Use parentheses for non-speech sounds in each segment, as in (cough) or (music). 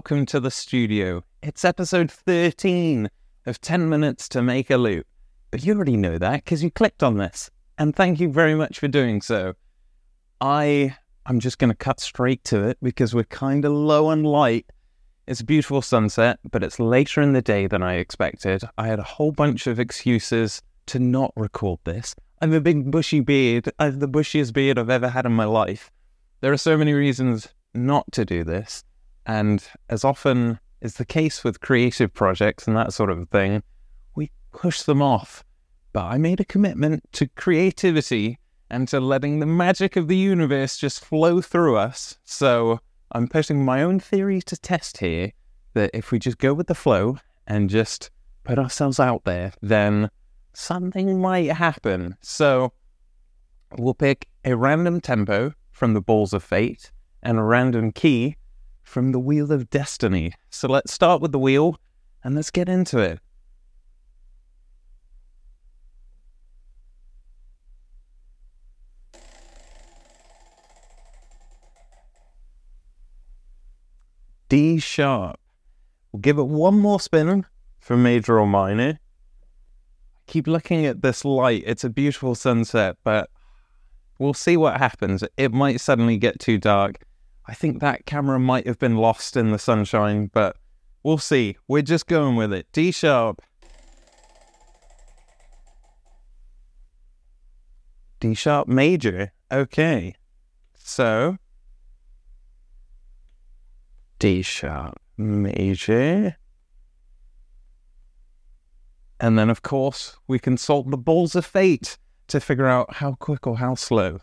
Welcome to the studio. It's episode 13 of 10 Minutes to Make a Loop. But you already know that because you clicked on this. And thank you very much for doing so. I I'm just going to cut straight to it because we're kind of low on light. It's a beautiful sunset, but it's later in the day than I expected. I had a whole bunch of excuses to not record this. I have a big bushy beard. I have the bushiest beard I've ever had in my life. There are so many reasons not to do this. And as often is the case with creative projects and that sort of thing, we push them off. But I made a commitment to creativity and to letting the magic of the universe just flow through us. So I'm putting my own theory to test here that if we just go with the flow and just put ourselves out there, then something might happen. So we'll pick a random tempo from the Balls of Fate and a random key from the Wheel of Destiny. So let's start with the wheel and let's get into it. D sharp. We'll give it one more spin for major or minor. I keep looking at this light. It's a beautiful sunset, but we'll see what happens. It might suddenly get too dark. I think that camera might have been lost in the sunshine, but we'll see. We're just going with it. D sharp. D sharp major. Okay. So D sharp major. And then, of course, we consult the balls of fate to figure out how quick or how slow.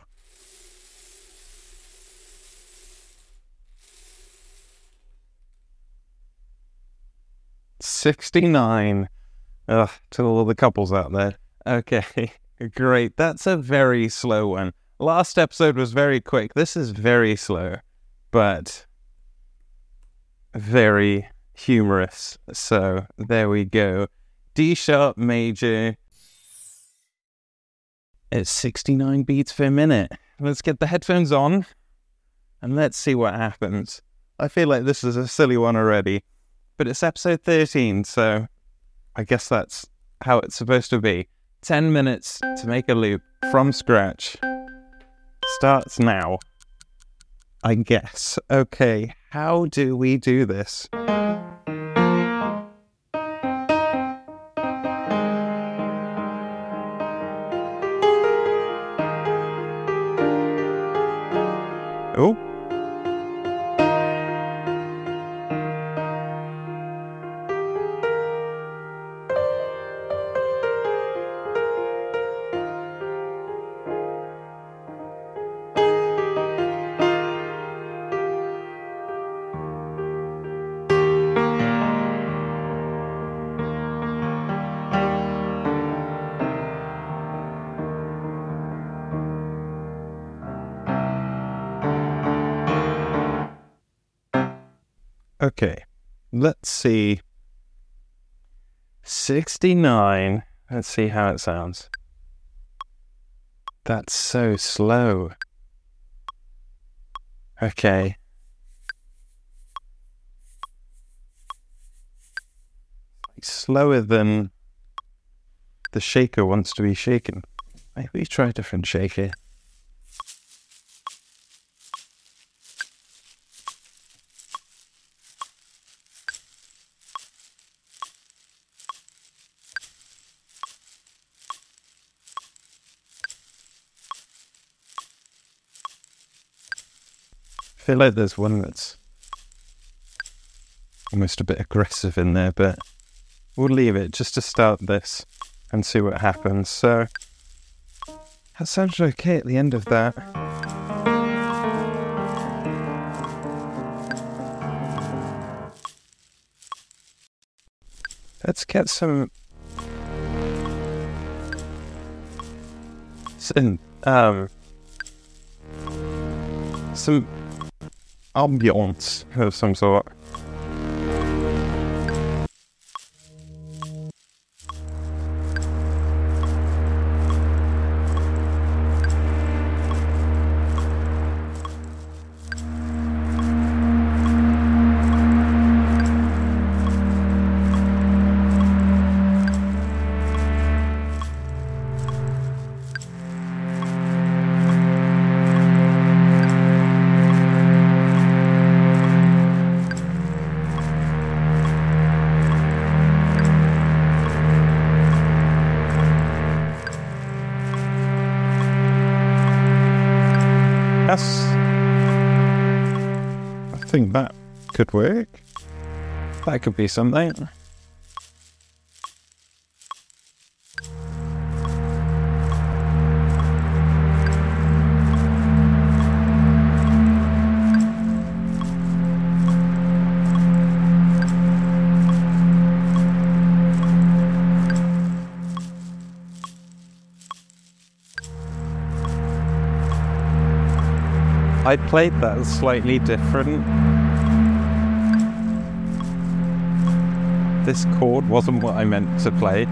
Sixty-nine. Ugh, to all the couples out there. Okay, (laughs) great. That's a very slow one. Last episode was very quick. This is very slow, but very humorous. So there we go. D sharp major. It's 69 beats per minute. Let's get the headphones on and let's see what happens. I feel like this is a silly one already, but it's episode 13, so I guess that's how it's supposed to be. 10 minutes to make a loop from scratch starts now. I guess. Okay, how do we do this? Oh. Okay, let's see. 69. Let's see how it sounds. That's so slow. Okay. It's Slower than the shaker wants to be shaken. Maybe try a different shaker. Feel like there's one that's almost a bit aggressive in there, but we'll leave it just to start this and see what happens. So that sounds okay at the end of that. Let's get some some um some ambiance of some could work. That could be something. I played that slightly different. This chord wasn't what I meant to play.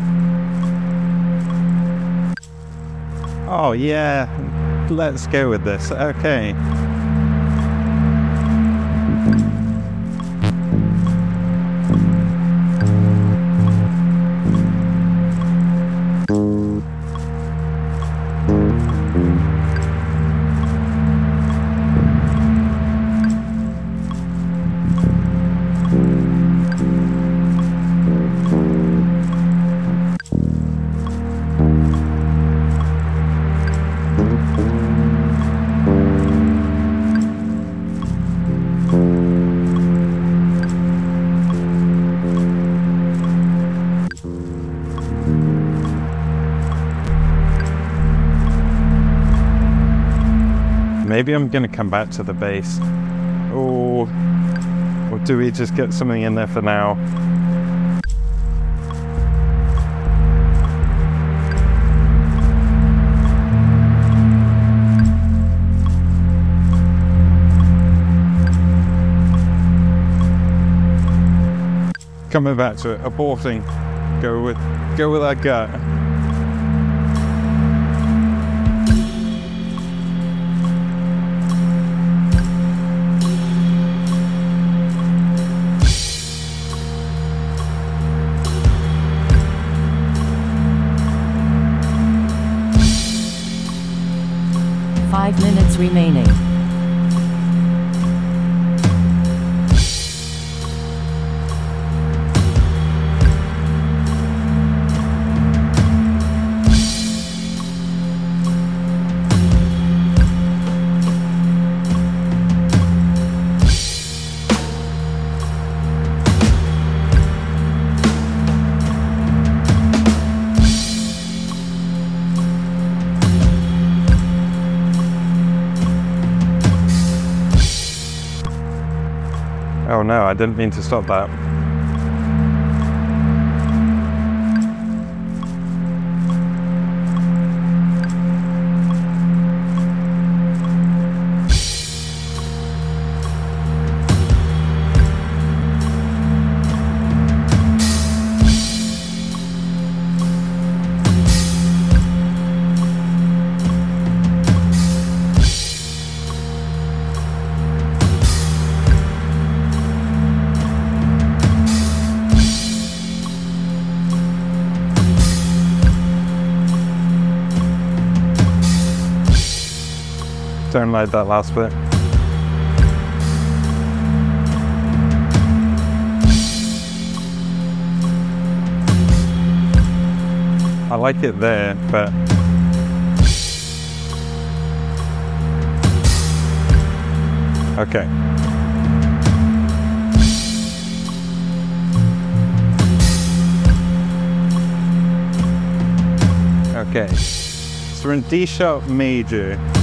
Oh yeah, let's go with this. Okay. Maybe I'm going to come back to the bass. Or, or do we just get something in there for now? Coming back to it, aborting. Go with go with our gut. Remaining. No, I didn't mean to stop that. Like that last bit. I like it there, but okay. Okay. So we're in D sharp major.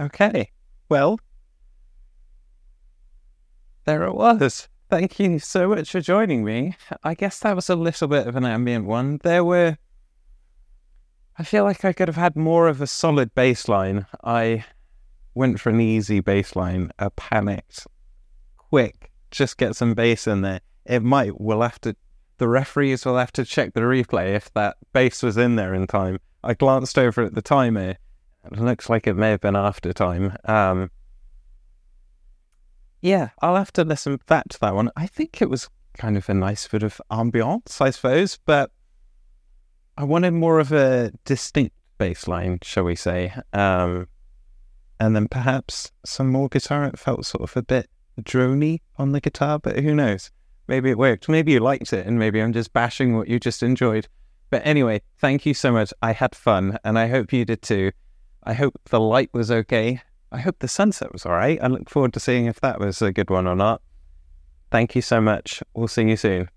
Okay. Well, There it was. Thank you so much for joining me. I guess that was a little bit of an ambient one. There were. I feel like I could have had more of a solid bassline. I went for an easy bassline, a panicked, quick, just get some bass in there. It might, we'll have to, the referees will have to check the replay if that bass was in there in time. I glanced over at the timer. It looks like it may have been after time. Um, yeah, I'll have to listen back to that one. I think it was kind of a nice bit of ambiance, I suppose, but I wanted more of a distinct bass line, shall we say. Um, and then perhaps some more guitar. It felt sort of a bit drony on the guitar, but who knows? Maybe it worked. Maybe you liked it, and maybe I'm just bashing what you just enjoyed. But anyway, thank you so much. I had fun, and I hope you did too. I hope the light was okay. I hope the sunset was all right. I look forward to seeing if that was a good one or not. Thank you so much. We'll see you soon.